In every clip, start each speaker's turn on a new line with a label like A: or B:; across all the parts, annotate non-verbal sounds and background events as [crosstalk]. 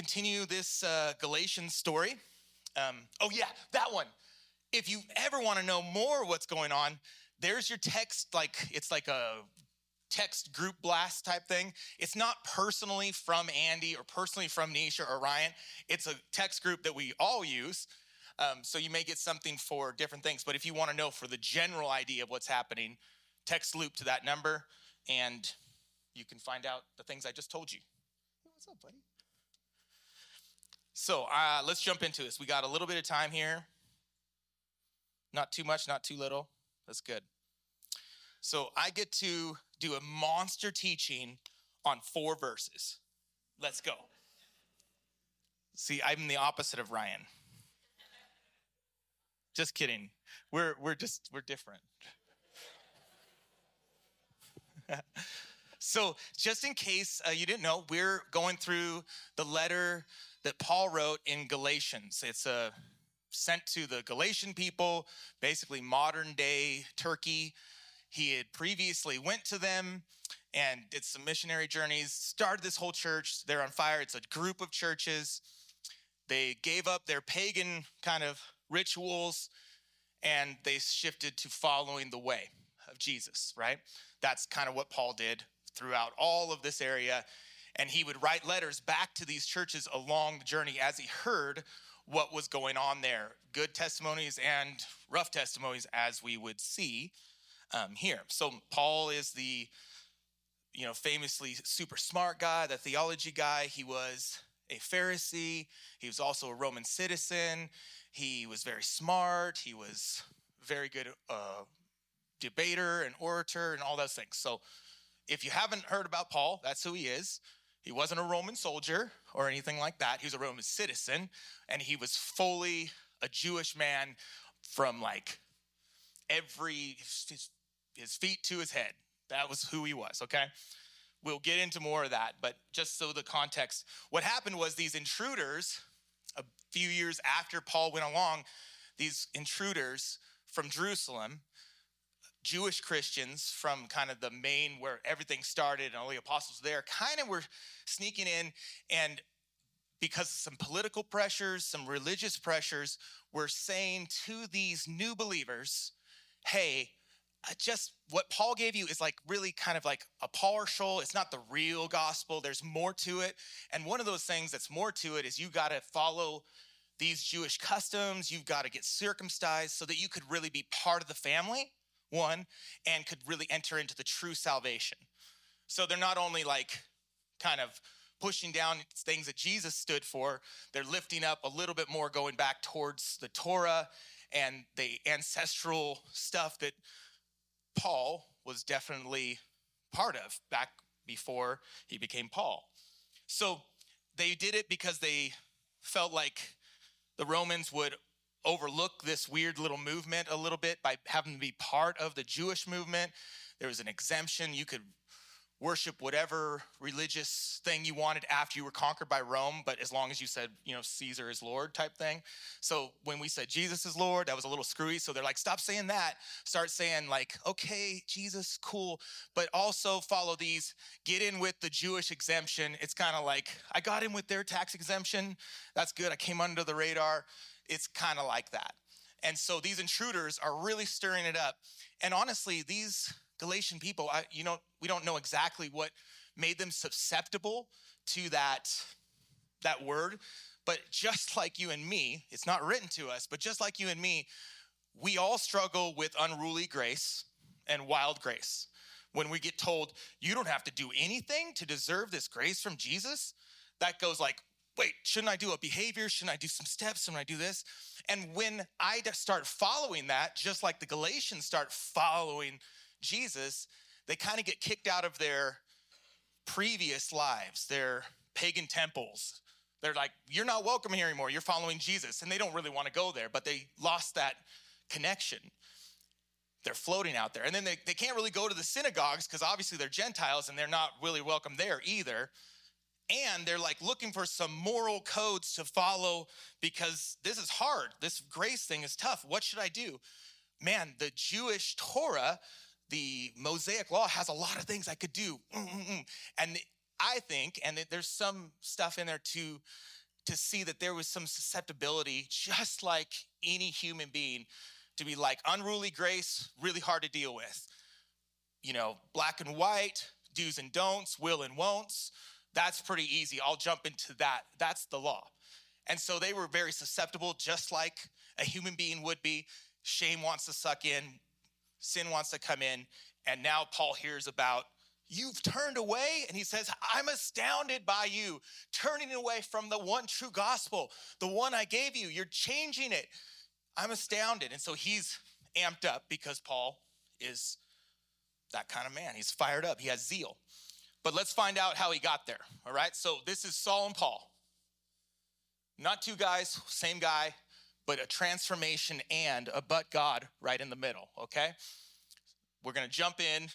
A: Continue this uh, Galatians story. Um, oh, yeah, that one. If you ever want to know more what's going on, there's your text, like it's like a text group blast type thing. It's not personally from Andy or personally from Nisha or Ryan. It's a text group that we all use. Um, so you may get something for different things. But if you want to know for the general idea of what's happening, text loop to that number and you can find out the things I just told you. Hey, what's up, buddy? So uh, let's jump into this. We got a little bit of time here. Not too much, not too little. That's good. So I get to do a monster teaching on four verses. Let's go. See, I'm the opposite of Ryan. Just kidding. We're we're just we're different. [laughs] so, just in case uh, you didn't know, we're going through the letter that Paul wrote in Galatians. It's uh, sent to the Galatian people, basically modern day Turkey. He had previously went to them and did some missionary journeys, started this whole church. They're on fire. It's a group of churches. They gave up their pagan kind of rituals and they shifted to following the way of Jesus, right? That's kind of what Paul did throughout all of this area. And he would write letters back to these churches along the journey as he heard what was going on there good testimonies and rough testimonies, as we would see um, here. So Paul is the you know famously super smart guy, the theology guy. He was a Pharisee. He was also a Roman citizen. He was very smart. He was very good uh, debater and orator and all those things. So if you haven't heard about Paul, that's who he is. He wasn't a Roman soldier or anything like that. He was a Roman citizen, and he was fully a Jewish man from like every his, his feet to his head. That was who he was, okay? We'll get into more of that, but just so the context, what happened was these intruders, a few years after Paul went along, these intruders from Jerusalem, Jewish Christians from kind of the main where everything started and all the apostles there, kind of were sneaking in and because of some political pressures, some religious pressures, were saying to these new believers, hey, just what Paul gave you is like really kind of like a partial. It's not the real gospel. There's more to it. And one of those things that's more to it is you got to follow these Jewish customs. You've got to get circumcised so that you could really be part of the family, one, and could really enter into the true salvation. So they're not only like kind of pushing down things that Jesus stood for, they're lifting up a little bit more, going back towards the Torah and the ancestral stuff that Paul was definitely part of back before he became Paul. So they did it because they felt like the Romans would overlook this weird little movement a little bit by having to be part of the Jewish movement. There was an exemption. You could worship whatever religious thing you wanted after you were conquered by Rome, but as long as you said, you know, Caesar is Lord type thing. So when we said Jesus is Lord, that was a little screwy. So they're like, stop saying that. Start saying, like, okay, Jesus, cool, but also follow these, get in with the Jewish exemption. It's kind of like, I got in with their tax exemption. That's good. I came under the radar. It's kind of like that. And so these intruders are really stirring it up. And honestly, these Galatian people, I, you know, we don't know exactly what made them susceptible to that, that word. But just [laughs] like you and me, it's not written to us, but just like you and me, we all struggle with unruly grace and wild grace. When we get told, you don't have to do anything to deserve this grace from Jesus, that goes like, wait, shouldn't I do a behavior? Shouldn't I do some steps? Shouldn't I do this? And when I start following that, just like the Galatians start following Jesus, they kind of get kicked out of their previous lives, their pagan temples. They're like, you're not welcome here anymore. You're following Jesus. And they don't really want to go there, but they lost that connection. They're floating out there. And then they, they can't really go to the synagogues because obviously they're Gentiles and they're not really welcome there either. And they're like looking for some moral codes to follow because this is hard. This grace thing is tough. What should I do? Man, the Jewish Torah the Mosaic law has a lot of things I could do. Mm-mm-mm. And I think, and there's some stuff in there to to see that there was some susceptibility, just like any human being, to be like unruly grace, really hard to deal with. You know, black and white, do's and don'ts, will and won'ts. That's pretty easy. I'll jump into that. That's the law. And so they were very susceptible, just like a human being would be. Shame wants to suck in, sin wants to come in. And now Paul hears about You've turned away, and he says, I'm astounded by you turning away from the one true gospel, the one I gave you. You're changing it. I'm astounded. And so he's amped up because Paul is that kind of man. He's fired up, he has zeal. But let's find out how he got there. All right. So this is Saul and Paul. Not two guys, same guy, but a transformation and a but God right in the middle. Okay. We're going to jump in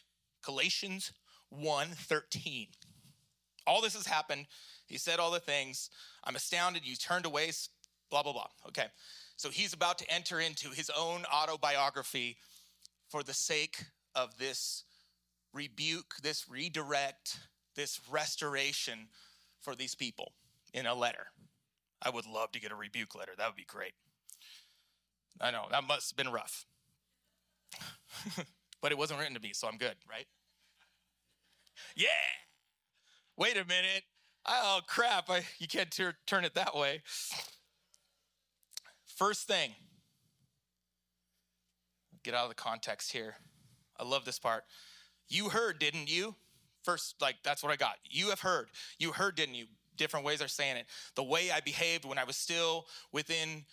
A: Galatians 1:13. All this has happened. He said all the things. I'm astounded you turned away, blah, blah, blah. Okay. So he's about to enter into his own autobiography for the sake of this rebuke, this redirect, this restoration for these people in a letter. I would love to get a rebuke letter. That would be great. I know, that must have been rough. [laughs] but it wasn't written to me, so I'm good, right? Yeah. Wait a minute. Oh, crap. I, you can't turn it that way. First thing, get out of the context here. I love this part. You heard, didn't you? First, like, that's what I got. You have heard. You heard, didn't you? Different ways of saying it. The way I behaved when I was still within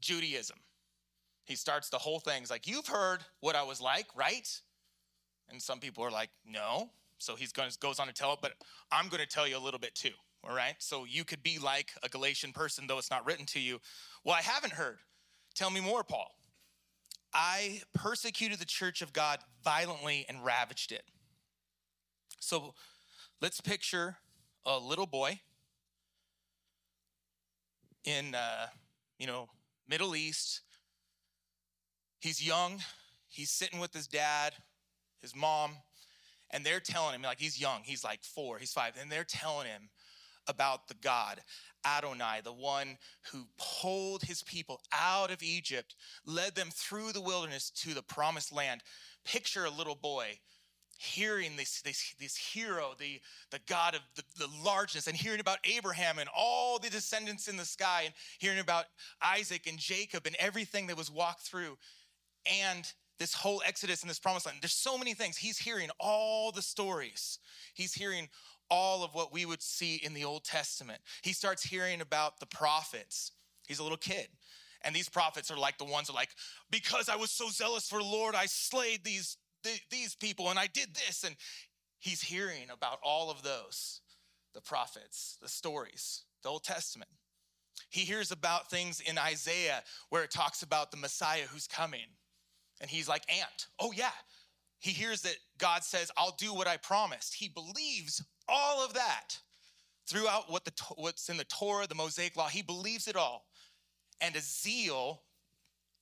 A: Judaism. He starts the whole thing. He's like, You've heard what I was like, right? And some people are like, No. So he goes on to tell it, but I'm going to tell you a little bit too. All right. So you could be like a Galatian person, though it's not written to you. Well, I haven't heard. Tell me more, Paul. I persecuted the church of God violently and ravaged it. So let's picture a little boy in, uh, you know, Middle East. He's young. He's sitting with his dad, his mom, and they're telling him, like, he's young, he's like four, he's five, and they're telling him about the God, Adonai, the one who pulled his people out of Egypt, led them through the wilderness to the promised land. Picture a little boy hearing this, this, this hero, the, the God of the, the largeness, and hearing about Abraham and all the descendants in the sky, and hearing about Isaac and Jacob and everything that was walked through. And this whole Exodus and this promised land. There's so many things. He's hearing all the stories. He's hearing all of what we would see in the Old Testament. He starts hearing about the prophets. He's a little kid. And these prophets are like the ones are like, because I was so zealous for the Lord, I slayed these, these people and I did this. And he's hearing about all of those, the prophets, the stories, the Old Testament. He hears about things in Isaiah where it talks about the Messiah who's coming and he's like, Aunt, Oh, yeah. He hears that God says, I'll do what I promised. He believes all of that throughout what the, what's in the Torah, the Mosaic Law. He believes it all. And a zeal,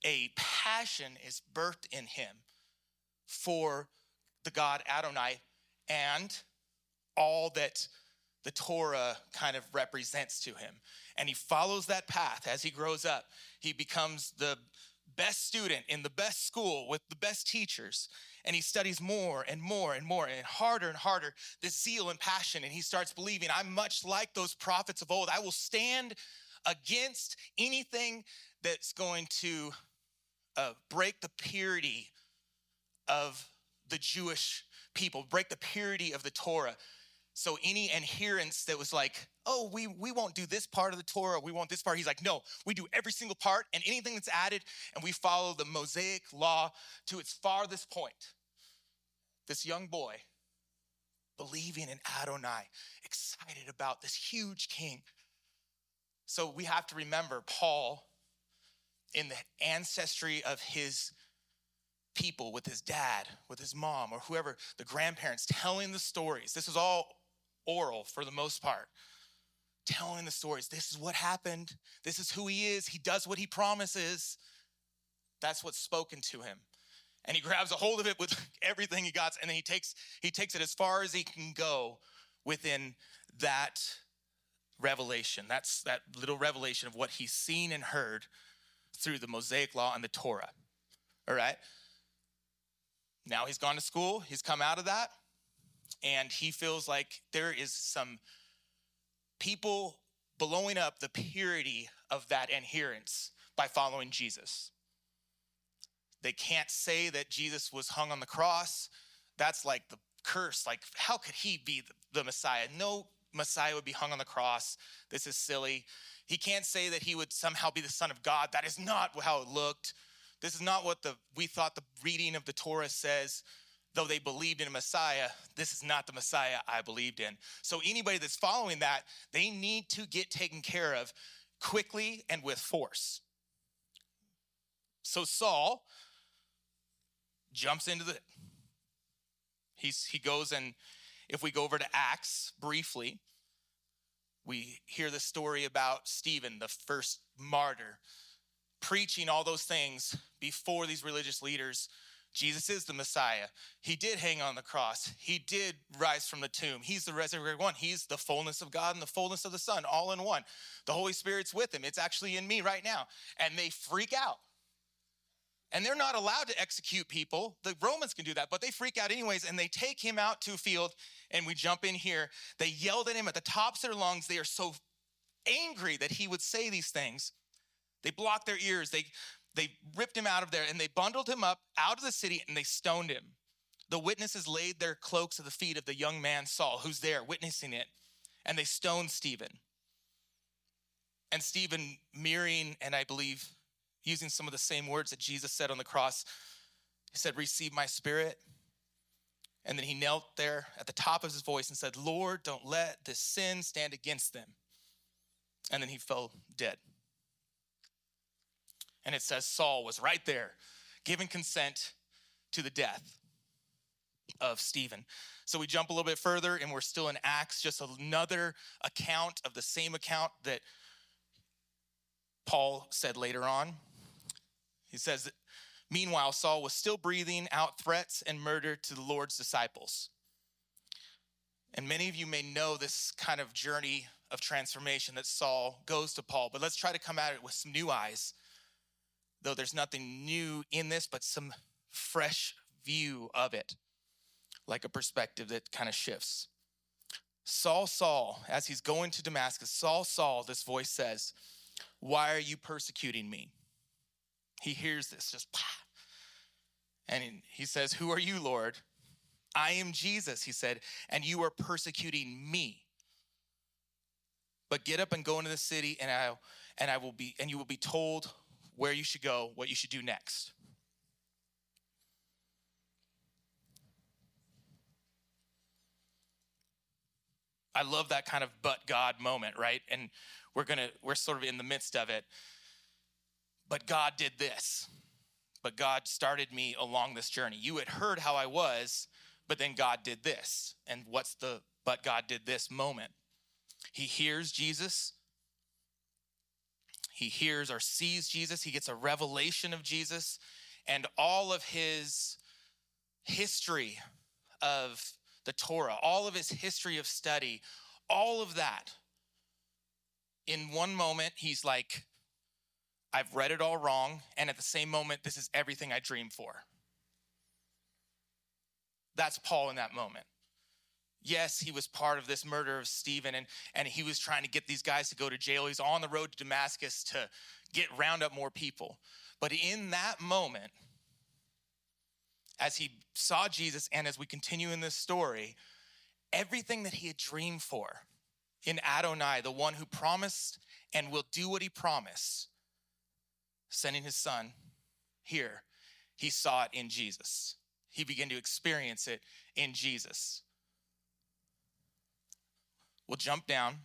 A: a passion is birthed in him for the God Adonai and all that the Torah kind of represents to him. And he follows that path as he grows up. He becomes the best student in the best school with the best teachers. And he studies more and more and more and harder and harder this zeal and passion. And he starts believing, I'm much like those prophets of old. I will stand against anything that's going to uh, break the purity of the Jewish people, break the purity of the Torah. So any adherence that was like, oh, we, we won't do this part of the Torah, we want this part. He's like, no, we do every single part and anything that's added, and we follow the Mosaic law to its farthest point. This young boy believing in Adonai, excited about this huge king. So we have to remember Paul in the ancestry of his people with his dad, with his mom, or whoever, the grandparents telling the stories. This is all oral for the most part, telling the stories. This is what happened. This is who he is. He does what he promises. That's what's spoken to him. And he grabs a hold of it with [laughs] everything he got, and then he takes he takes it as far as he can go within that revelation. That's that little revelation of what he's seen and heard through the Mosaic law and the Torah. All right? Now he's gone to school, he's come out of that, and he feels like there is some people blowing up the purity of that adherence by following Jesus. They can't say that Jesus was hung on the cross. That's like the curse. Like, how could he be the Messiah? No Messiah would be hung on the cross. This is silly. He can't say that he would somehow be the Son of God. That is not how it looked. This is not what the we thought the reading of the Torah says. Though they believed in a Messiah, this is not the Messiah I believed in. So anybody that's following that, they need to get taken care of quickly and with force. So Saul jumps into the he's he goes and if we go over to Acts briefly, we hear the story about Stephen, the first martyr, preaching all those things before these religious leaders. Jesus is the Messiah. He did hang on the cross. He did rise from the tomb. He's the resurrected one. He's the fullness of God and the fullness of the Son, all in one. The Holy Spirit's with him. It's actually in me right now. And they freak out. And they're not allowed to execute people. The Romans can do that, but they freak out anyways and they take him out to a field. And we jump in here. They yelled at him at the tops of their lungs. They are so angry that he would say these things. They blocked their ears. They, they ripped him out of there and they bundled him up out of the city and they stoned him. The witnesses laid their cloaks at the feet of the young man Saul, who's there witnessing it, and they stoned Stephen. And Stephen, mirroring and I believe using some of the same words that Jesus said on the cross. He said, Receive my spirit. And then he knelt there at the top of his voice and said, Lord, don't let this sin stand against them. And then he fell dead. And it says Saul was right there, giving consent to the death of Stephen. So we jump a little bit further and we're still in Acts, just another account of the same account that Paul said later on. He says, Meanwhile, Saul was still breathing out threats and murder to the Lord's disciples. And many of you may know this kind of journey of transformation that Saul goes to Paul, but let's try to come at it with some new eyes. Though there's nothing new in this, but some fresh view of it, like a perspective that kind of shifts. Saul, Saul, as he's going to Damascus, Saul, Saul, this voice says, Why are you persecuting me? He hears this just, and he says, Who are you, Lord? I am Jesus, he said, and you are persecuting me. But get up and go into the city, and I and I will be, and you will be told where you should go, what you should do next. I love that kind of but God moment, right? And we're gonna, we're sort of in the midst of it but God did this. But God started me along this journey. You had heard how I was, but then God did this. And what's the but God did this moment? He hears Jesus. He hears or sees Jesus. He gets a revelation of Jesus. And all of his history of the Torah, all of his history of study, all of that. In one moment, he's like, I've read it all wrong, and at the same moment, this is everything I dreamed for. That's Paul in that moment. Yes, he was part of this murder of Stephen, and, and he was trying to get these guys to go to jail. He's on the road to Damascus to get round up more people. But in that moment, as he saw Jesus, and as we continue in this story, everything that he had dreamed for in Adonai, the one who promised and will do what he promised, sending his son here, he saw it in Jesus. He began to experience it in Jesus. We'll jump down.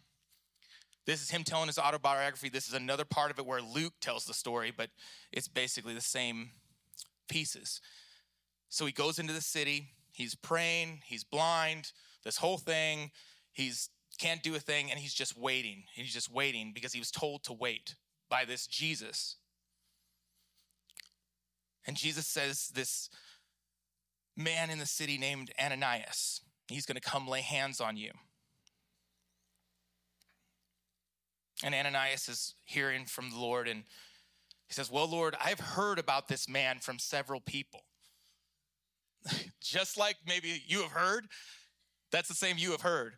A: This is him telling his autobiography. This is another part of it where Luke tells the story, but it's basically the same pieces. So he goes into the city. He's praying. He's blind. This whole thing. He's can't do a thing, and he's just waiting. He's just waiting because he was told to wait by this Jesus. And Jesus says, This man in the city named Ananias, he's going to come lay hands on you. And Ananias is hearing from the Lord and he says, Well, Lord, I've heard about this man from several people. [laughs] Just like maybe you have heard, that's the same you have heard.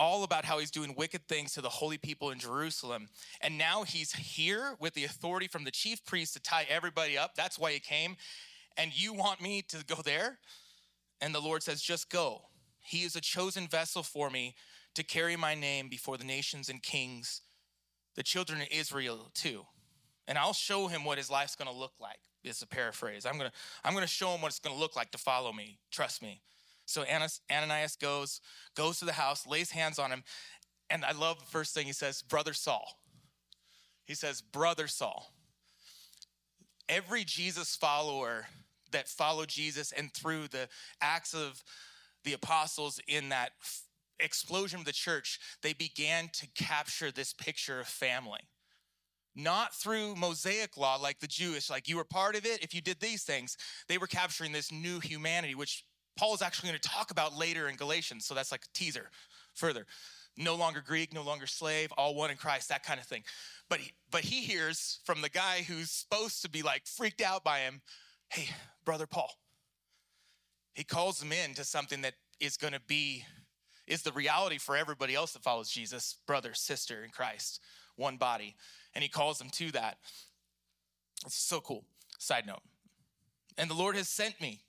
A: All about how he's doing wicked things to the holy people in Jerusalem. And now he's here with the authority from the chief priest to tie everybody up. That's why he came. And you want me to go there? And the Lord says, Just go. He is a chosen vessel for me to carry my name before the nations and kings, the children of Israel too. And I'll show him what his life's gonna look like, is a paraphrase. I'm gonna, I'm gonna show him what it's gonna look like to follow me. Trust me. So Ananias goes, goes to the house, lays hands on him, and I love the first thing he says, Brother Saul. He says, Brother Saul. Every Jesus follower that followed Jesus and through the acts of the apostles in that explosion of the church, they began to capture this picture of family. Not through Mosaic law like the Jewish, like you were part of it if you did these things. They were capturing this new humanity, which Paul is actually going to talk about later in Galatians. So that's like a teaser further. No longer Greek, no longer slave, all one in Christ, that kind of thing. But he, but he hears from the guy who's supposed to be like freaked out by him, hey, brother Paul. He calls him in to something that is going to be is the reality for everybody else that follows Jesus, brother, sister in Christ, one body. And he calls them to that. It's so cool. Side note. And the Lord has sent me.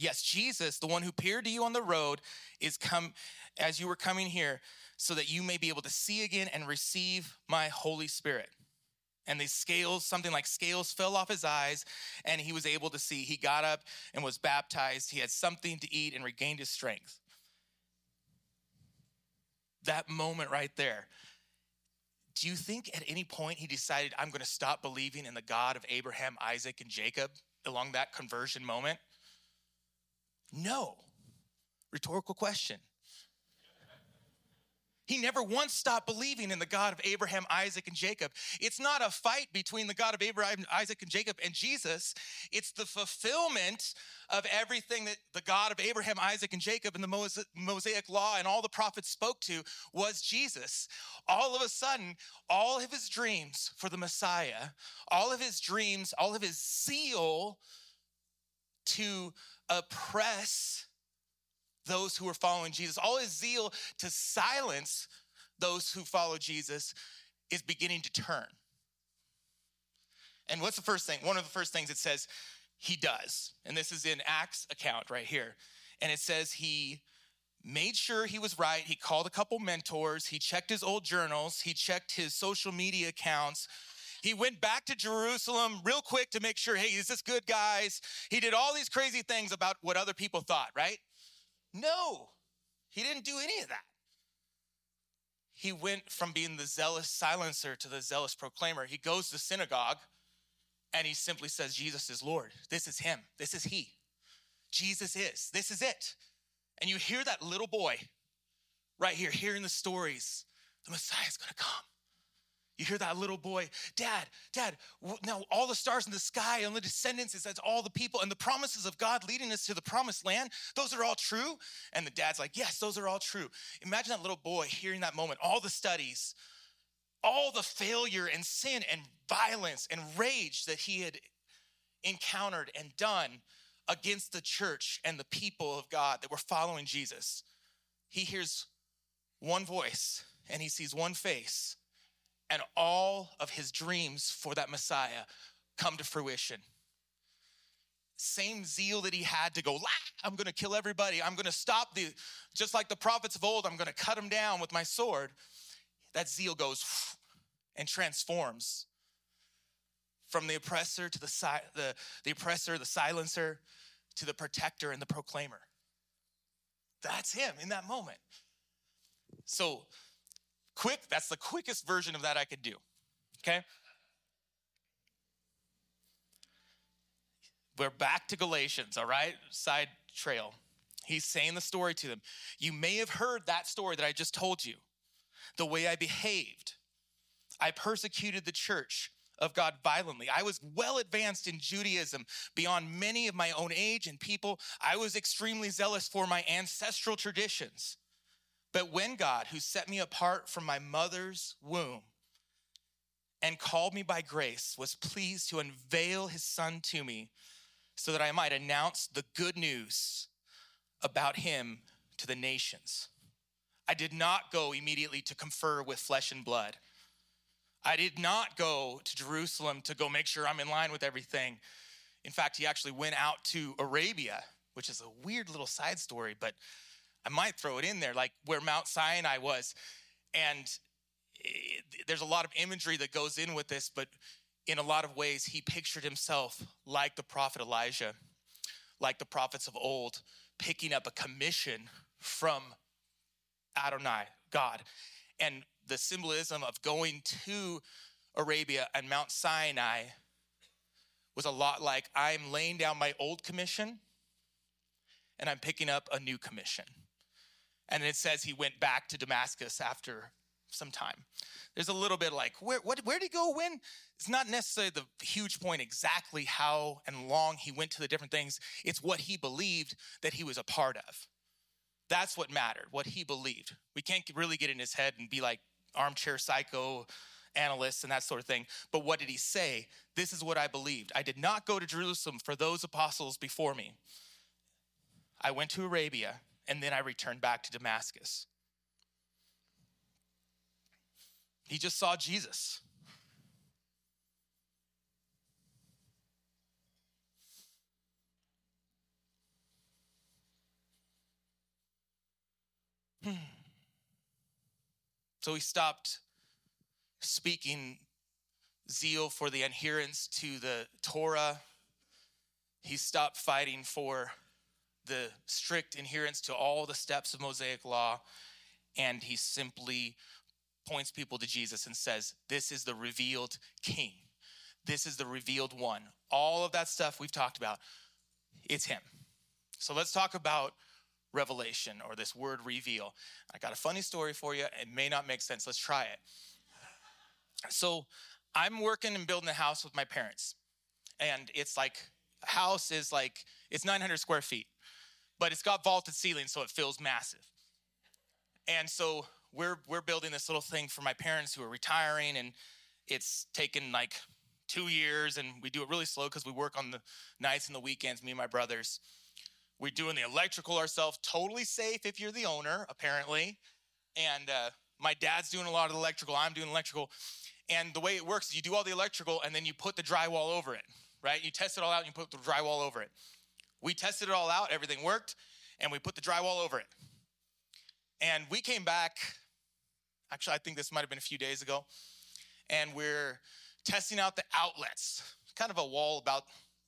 A: Yes, Jesus, the one who appeared to you on the road, is come as you were coming here, so that you may be able to see again and receive my Holy Spirit. And the scales, something like scales, fell off his eyes, and he was able to see. He got up and was baptized. He had something to eat and regained his strength that moment right there, do you think at any point he decided, I'm going to stop believing in the God of Abraham, Isaac, and Jacob along that conversion moment? No. Rhetorical question. He never once stopped believing in the God of Abraham, Isaac, and Jacob. It's not a fight between the God of Abraham, Isaac, and Jacob and Jesus. It's the fulfillment of everything that the God of Abraham, Isaac, and Jacob and the Mosaic law and all the prophets spoke to was Jesus. All of a sudden, all of his dreams for the Messiah, all of his dreams, all of his zeal to oppress those who are following Jesus, all his zeal to silence those who follow Jesus is beginning to turn. And what's the first thing? One of the first things it says he does. And this is in Acts account right here. And it says he made sure he was right. He called a couple mentors. He checked his old journals. He checked his social media accounts. He went back to Jerusalem real quick to make sure, hey, is this good, guys? He did all these crazy things about what other people thought, right? No, he didn't do any of that. He went from being the zealous silencer to the zealous proclaimer. He goes to synagogue and he simply says, Jesus is Lord. This is him. This is he. Jesus is. This is it. And you hear that little boy right here, hearing the stories. The Messiah is going to come. You hear that little boy, Dad, Dad, now all the stars in the sky and the descendants, it all the people and the promises of God leading us to the promised land, those are all true? And the dad's like, Yes, those are all true. Imagine that little boy hearing that moment, all the studies, all the failure and sin and violence and rage that he had encountered and done against the church and the people of God that were following Jesus. He hears one voice and he sees one face and all of his dreams for that Messiah come to fruition. Same zeal that he had to go, I'm gonna kill everybody. I'm gonna stop the, just like the prophets of old, I'm gonna cut them down with my sword. That zeal goes [sniffs] and transforms from the oppressor to the, the, the oppressor, the silencer, to the protector and the proclaimer. That's him in that moment. So quick, that's the quickest version of that I could do. Okay? We're back to Galatians, all right? Side trail. He's saying the story to them. You may have heard that story that I just told you. The way I behaved. I persecuted the church of God violently. I was well advanced in Judaism beyond many of my own age and people. I was extremely zealous for my ancestral traditions. But when God, who set me apart from my mother's womb, and called me by grace was pleased to unveil his son to me so that I might announce the good news about him to the nations. I did not go immediately to confer with flesh and blood. I did not go to Jerusalem to go make sure I'm in line with everything. In fact, he actually went out to Arabia, which is a weird little side story, but I might throw it in there, like where Mount Sinai was. And it, there's a lot of imagery that goes in with this, but in a lot of ways, he pictured himself like the prophet Elijah, like the prophets of old, picking up a commission from Adonai, God. And the symbolism of going to Arabia and Mount Sinai was a lot like I'm laying down my old commission and I'm picking up a new commission. And it says he went back to Damascus after some time. There's a little bit like, where, what, where did he go when? It's not necessarily the huge point exactly how and long he went to the different things. It's what he believed that he was a part of. That's what mattered, what he believed. We can't really get in his head and be like armchair psycho analysts and that sort of thing. But what did he say? This is what I believed. I did not go to Jerusalem for those apostles before me. I went to Arabia and then I returned back to Damascus. He just saw Jesus. Hmm. So he stopped speaking zeal for the adherence to the Torah. He stopped fighting for the strict adherence to all the steps of Mosaic law. And he simply points people to Jesus and says, This is the revealed king. This is the revealed one. All of that stuff we've talked about, it's him. So let's talk about revelation or this word reveal. I got a funny story for you. It may not make sense. Let's try it. So I'm working and building a house with my parents. And it's like, house is like, it's 900 square feet, but it's got vaulted ceilings, so it feels massive. And so we're we're building this little thing for my parents who are retiring, and it's taken like two years, and we do it really slow because we work on the nights and the weekends. Me and my brothers, we're doing the electrical ourselves, totally safe if you're the owner, apparently. And uh, my dad's doing a lot of electrical. I'm doing electrical. And the way it works is you do all the electrical, and then you put the drywall over it, right? You test it all out, and you put the drywall over it. We tested it all out, everything worked, and we put the drywall over it. And we came back Actually, I think this might have been a few days ago. And we're testing out the outlets, kind of a wall about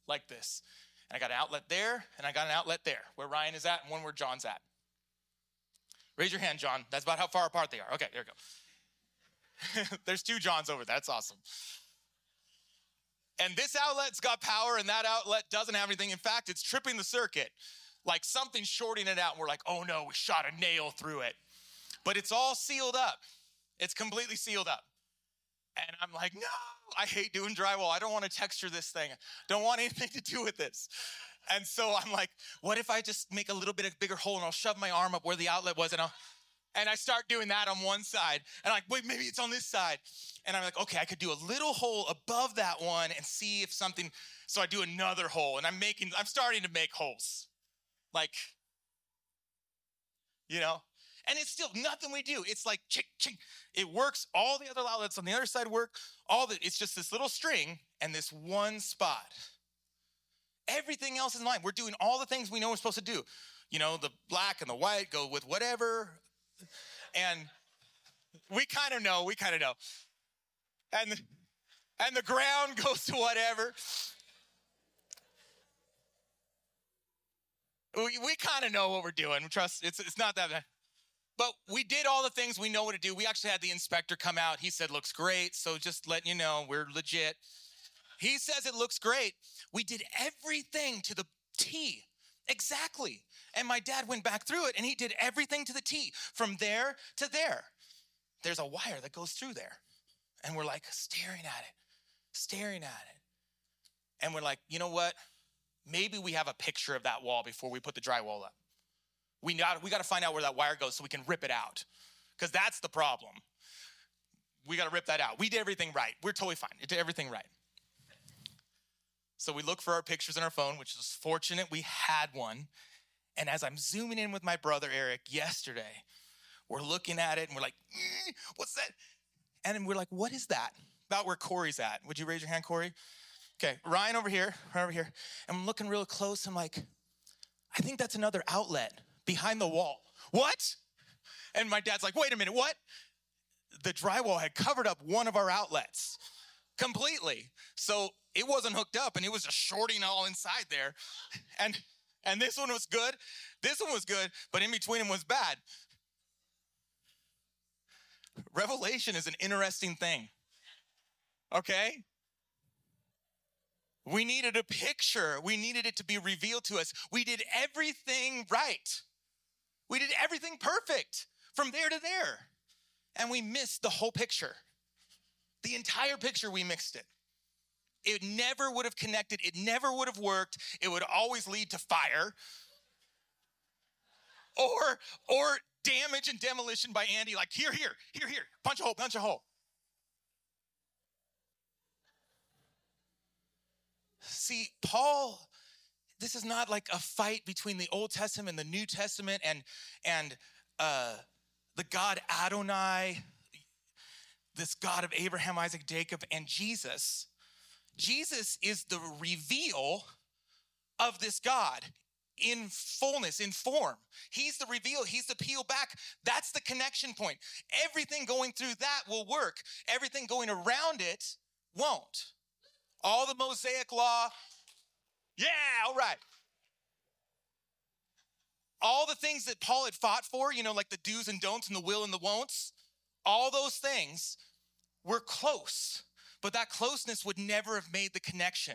A: like this. And I got an outlet there, and I got an outlet there, where Ryan is at, and one where John's at. Raise your hand, John. That's about how far apart they are. Okay, there you go. [laughs] There's two Johns over there. That's awesome. And this outlet's got power, and that outlet doesn't have anything. In fact, it's tripping the circuit. Like something's shorting it out, and we're like, oh no, we shot a nail through it but it's all sealed up. It's completely sealed up. And I'm like, no, I hate doing drywall. I don't want to texture this thing. Don't want anything to do with this. And so I'm like, what if I just make a little bit of bigger hole and I'll shove my arm up where the outlet was and I'll and I start doing that on one side. And I'm like, wait, maybe it's on this side. And I'm like, okay, I could do a little hole above that one and see if something. So I do another hole and I'm making, I'm starting to make holes. Like, you know, and it's still nothing we do. It's like ching, ching. It works. All the other outlets on the other side work. All the, it's just this little string and this one spot. Everything else is in line. We're doing all the things we know we're supposed to do. You know, the black and the white go with whatever. And we kind of know, we kind of know. And, and the ground [laughs] goes to whatever. We, we kind of know what we're doing. Trust, it's, it's not that bad. But we did all the things we know what to do. We actually had the inspector come out. He said, looks great. So just letting you know, we're legit. He says it looks great. We did everything to the T. Exactly. And my dad went back through it and he did everything to the T from there to there. There's a wire that goes through there. And we're like staring at it, staring at it. And we're like, you know what? Maybe we have a picture of that wall before we put the drywall up. We got, we got to find out where that wire goes so we can rip it out, because that's the problem. we got to rip that out. We did everything right. We're totally fine. It did everything right. So we look for our pictures in our phone, which is fortunate we had one. And as I'm zooming in with my brother Eric yesterday, we're looking at it and we're like, eh, what's that? And we're like, what is that? About where Corey's at. Would you raise your hand, Corey? Okay, Ryan over here, right over here. And I'm looking real close. I'm like, I think that's another outlet behind the wall. What? And my dad's like, wait a minute, what? The drywall had covered up one of our outlets completely. So it wasn't hooked up and it was just shorting all inside there. And and this one was good. This one was good, but in between them was bad. Revelation is an interesting thing. Okay? We needed a picture. We needed it to be revealed to us. We did everything right. We did everything perfect from there to there. And we missed the whole picture. The entire picture, we mixed it. It never would have connected, it never would have worked. It would always lead to fire or or damage and demolition by Andy like here here here here punch a hole punch a hole. See, Paul this is not like a fight between the Old Testament and the New Testament and and uh, the God Adonai, this God of Abraham, Isaac, Jacob, and Jesus. Jesus is the reveal of this God in fullness, in form. He's the reveal, he's the peel back. That's the connection point. Everything going through that will work, everything going around it won't. All the Mosaic law, yeah, all right. All the things that Paul had fought for, you know, like the do's and don'ts and the will and the won'ts, all those things were close but that closeness would never have made the connection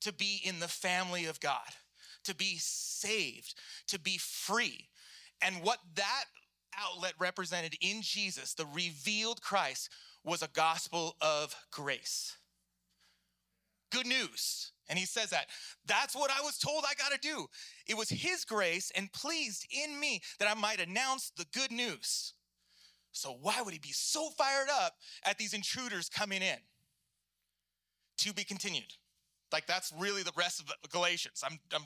A: to be in the family of God, to be saved, to be free. And what that outlet represented in Jesus, the revealed Christ, was a gospel of grace. Good news. And he says that. That's what I was told I got to do. It was his grace and pleased in me that I might announce the good news. So why would he be so fired up at these intruders coming in? To be continued. Like that's really the rest of Galatians. I'm, I'm,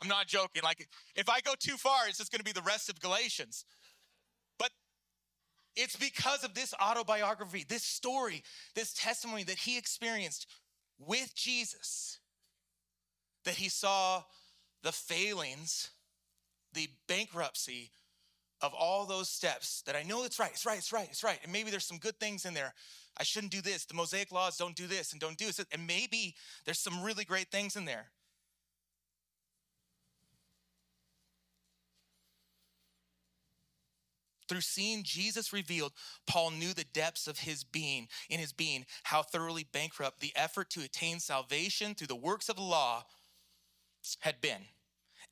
A: I'm not joking. Like if I go too far, it's just going to be the rest of Galatians. But it's because of this autobiography, this story, this testimony that he experienced with Jesus that he saw the failings, the bankruptcy of all those steps that I know it's right, it's right, it's right, it's right. And maybe there's some good things in there. I shouldn't do this. The Mosaic laws don't do this and don't do this. And maybe there's some really great things in there. Through seeing Jesus revealed, Paul knew the depths of his being, in his being, how thoroughly bankrupt the effort to attain salvation through the works of the law had been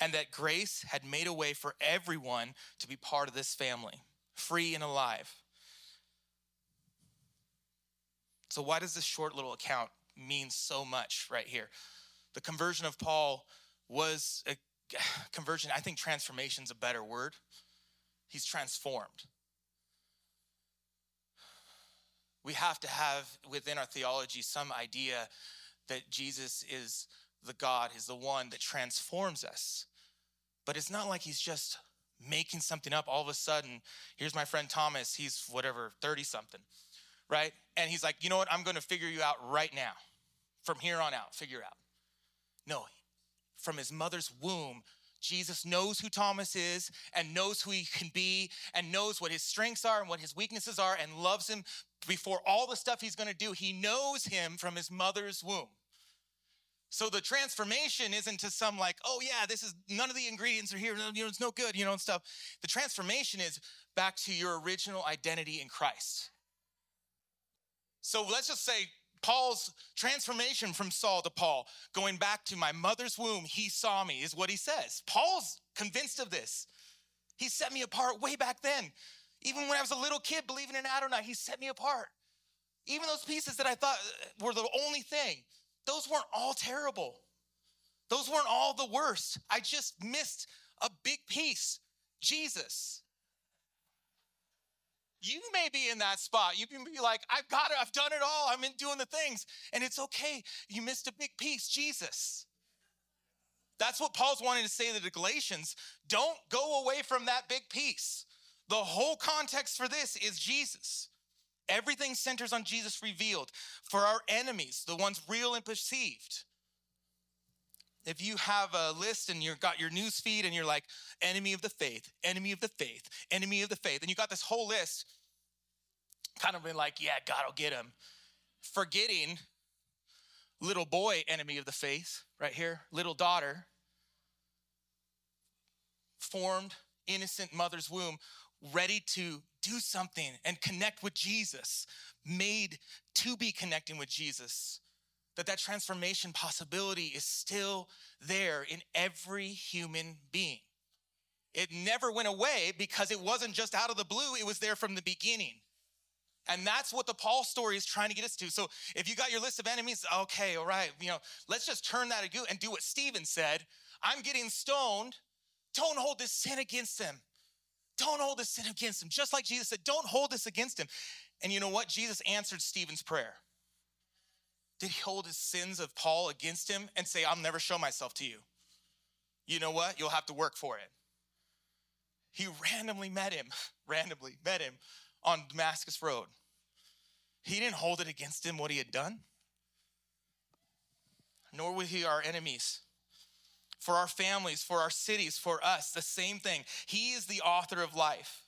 A: and that grace had made a way for everyone to be part of this family, free and alive. So, why does this short little account mean so much right here? The conversion of Paul was a [sighs] conversion, I think transformation is a better word. He's transformed. We have to have within our theology some idea that Jesus is the God, is the one that transforms us. But it's not like he's just making something up all of a sudden. Here's my friend Thomas, he's whatever, 30 something, right? And he's like, you know what? I'm going to figure you out right now. From here on out, figure out. No, from his mother's womb, Jesus knows who Thomas is and knows who he can be and knows what his strengths are and what his weaknesses are and loves him before all the stuff he's going to do. He knows him from his mother's womb. So the transformation isn't to some like, oh yeah, this is none of the ingredients are here, you know, it's no good, you know, and stuff. The transformation is back to your original identity in Christ. So let's just say Paul's transformation from Saul to Paul, going back to my mother's womb, he saw me, is what he says. Paul's convinced of this. He set me apart way back then. Even when I was a little kid believing in Adonai, he set me apart. Even those pieces that I thought uh, were the only thing, those weren't all terrible. Those weren't all the worst. I just missed a big piece Jesus. You may be in that spot. You can be like, I've got it, I've done it all, I'm in doing the things, and it's okay. You missed a big piece, Jesus. That's what Paul's wanting to say to the Galatians. Don't go away from that big piece. The whole context for this is Jesus. Everything centers on Jesus revealed for our enemies, the ones real and perceived. If you have a list and you've got your news feed and you're like, enemy of the faith, enemy of the faith, enemy of the faith, and you got this whole list, kind of been like, yeah, God will get him. Forgetting little boy, enemy of the faith, right here, little daughter, formed, innocent mother's womb, ready to do something and connect with Jesus, made to be connecting with Jesus that that transformation possibility is still there in every human being. It never went away because it wasn't just out of the blue, it was there from the beginning. And that's what the Paul story is trying to get us to. So if you got your list of enemies, okay, all right, you know, let's just turn that and do what Stephen said. I'm getting stoned. Don't hold this sin against them. Don't hold this sin against him. Just like Jesus said, don't hold this against him. And you know what? Jesus answered Stephen's prayer. Did he hold his sins of Paul against him and say, I'll never show myself to you? You know what? You'll have to work for it. He randomly met him, [laughs] randomly met him on Damascus Road. He didn't hold it against him what he had done, nor will he our enemies. For our families, for our cities, for us, the same thing. He is the author of life.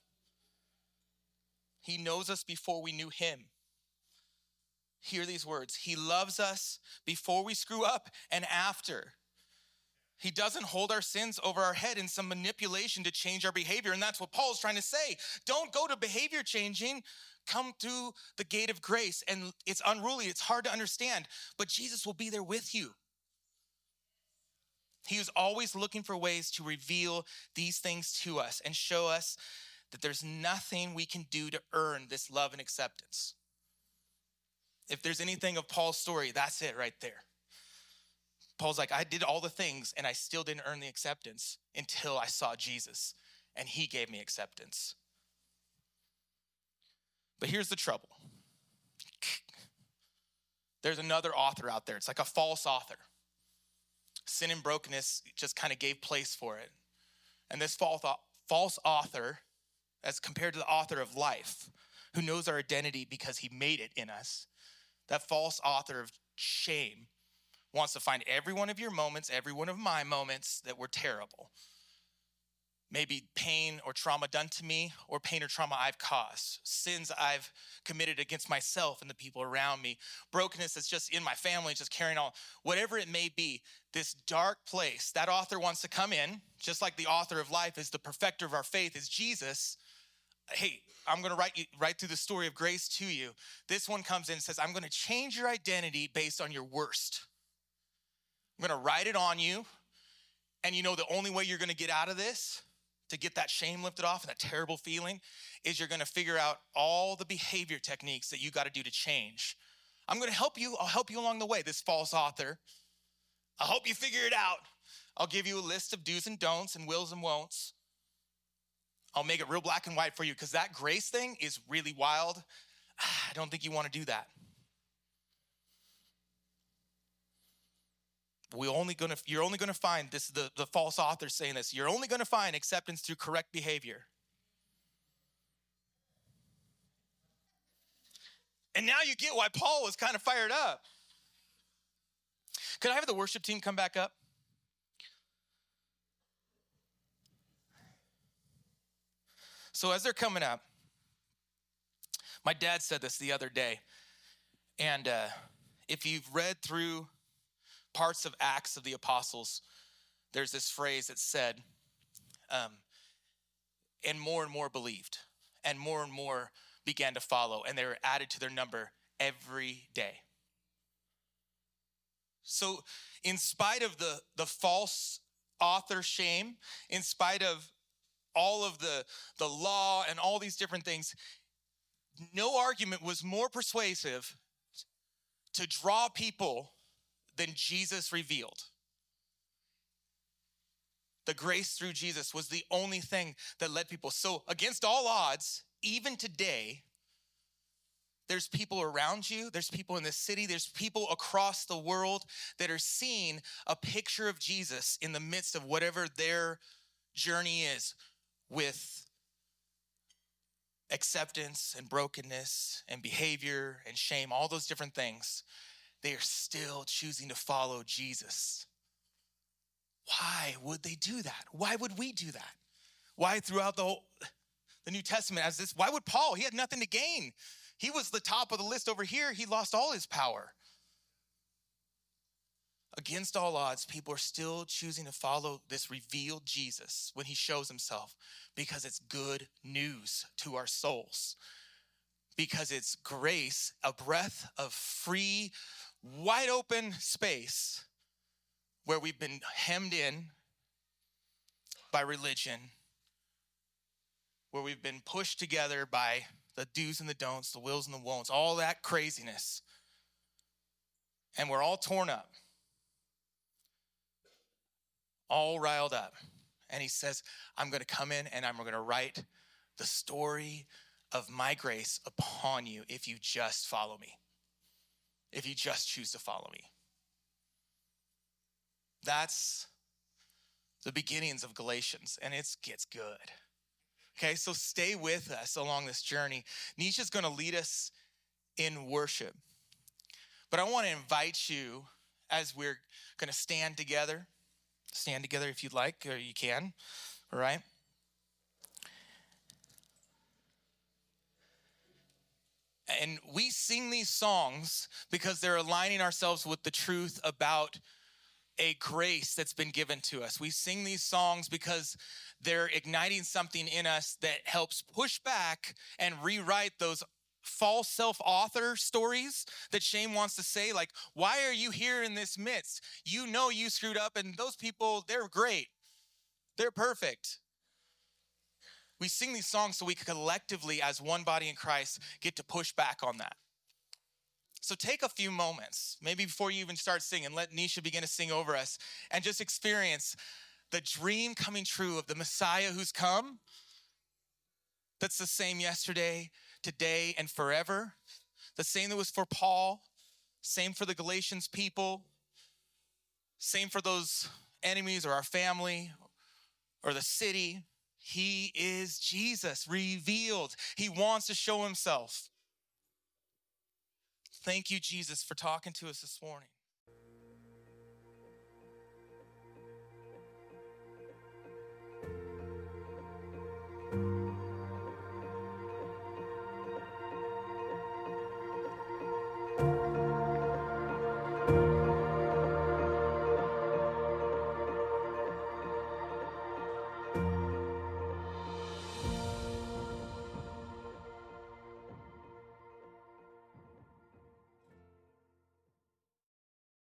A: He knows us before we knew him hear these words He loves us before we screw up and after. He doesn't hold our sins over our head in some manipulation to change our behavior. And that's what Paul's trying to say. Don't go to behavior changing. Come through the gate of grace. And it's unruly, it's hard to understand, but Jesus will be there with you. He was always looking for ways to reveal these things to us and show us that there's nothing we can do to earn this love and acceptance. If there's anything of Paul's story, that's it right there. Paul's like, I did all the things and I still didn't earn the acceptance until I saw Jesus and he gave me acceptance. But here's the trouble there's another author out there, it's like a false author. Sin and brokenness just kind of gave place for it. And this false author, as compared to the author of life, who knows our identity because he made it in us, that false author of shame wants to find every one of your moments, every one of my moments that were terrible. Maybe pain or trauma done to me, or pain or trauma I've caused, sins I've committed against myself and the people around me, brokenness that's just in my family, just carrying on, whatever it may be, this dark place. That author wants to come in, just like the author of life is the perfecter of our faith, is Jesus. Hey, I'm going to write you right through the story of grace to you. This one comes in and says, I'm going to change your identity based on your worst. I'm going to write it on you. And you know, the only way you're going to get out of this, to get that shame lifted off and that terrible feeling, is you're going to figure out all the behavior techniques that you got to do to change. I'm going to help you. I'll help you along the way, this false author. I'll help you figure it out. I'll give you a list of do's and don'ts and wills and won'ts. I'll make it real black and white for you because that grace thing is really wild. [sighs] I don't think you want to do that. We only gonna you're only gonna find this the, the false author saying this, you're only gonna find acceptance through correct behavior. And now you get why Paul was kind of fired up. Could I have the worship team come back up? So as they're coming up, my dad said this the other day. And uh, if you've read through parts of Acts of the Apostles, there's this phrase that said, um, and more and more believed, and more and more began to follow, and they were added to their number every day. So, in spite of the, the false author shame, in spite of all of the, the law and all these different things, no argument was more persuasive to draw people than Jesus revealed. The grace through Jesus was the only thing that led people. So, against all odds, even today, there's people around you, there's people in the city, there's people across the world that are seeing a picture of Jesus in the midst of whatever their journey is with acceptance and brokenness and behavior and shame, all those different things. They are still choosing to follow Jesus. Why would they do that? Why would we do that? Why throughout the whole the New Testament as this, why would Paul? He had nothing to gain. He was the top of the list over here. He lost all his power. Against all odds, people are still choosing to follow this revealed Jesus when he shows himself because it's good news to our souls. Because it's grace, a breath of free, wide open space where we've been hemmed in by religion, where we've been pushed together by the do's and the don'ts, the wills and the won'ts, all that craziness. And we're all torn up, all riled up. And he says, I'm going to come in and I'm going to write the story of my grace upon you if you just follow me, if you just choose to follow me. That's the beginnings of Galatians, and it gets good. Okay, so stay with us along this journey. Nisha's going to lead us in worship. But I want to invite you as we're going to stand together. Stand together if you'd like, or you can. All right? And we sing these songs because they're aligning ourselves with the truth about a grace that's been given to us. We sing these songs because they're igniting something in us that helps push back and rewrite those false self author stories that shame wants to say. Like, why are you here in this midst? You know you screwed up, and those people, they're great, they're perfect. We sing these songs so we collectively, as one body in Christ, get to push back on that. So take a few moments, maybe before you even start singing, let Nisha begin to sing over us and just experience the dream coming true of the Messiah who's come. That's the same yesterday, today, and forever. The same that was for Paul, same for the Galatians people, same for those enemies or our family or the city. He is Jesus revealed. He wants to show himself. Thank you, Jesus, for talking to us this morning.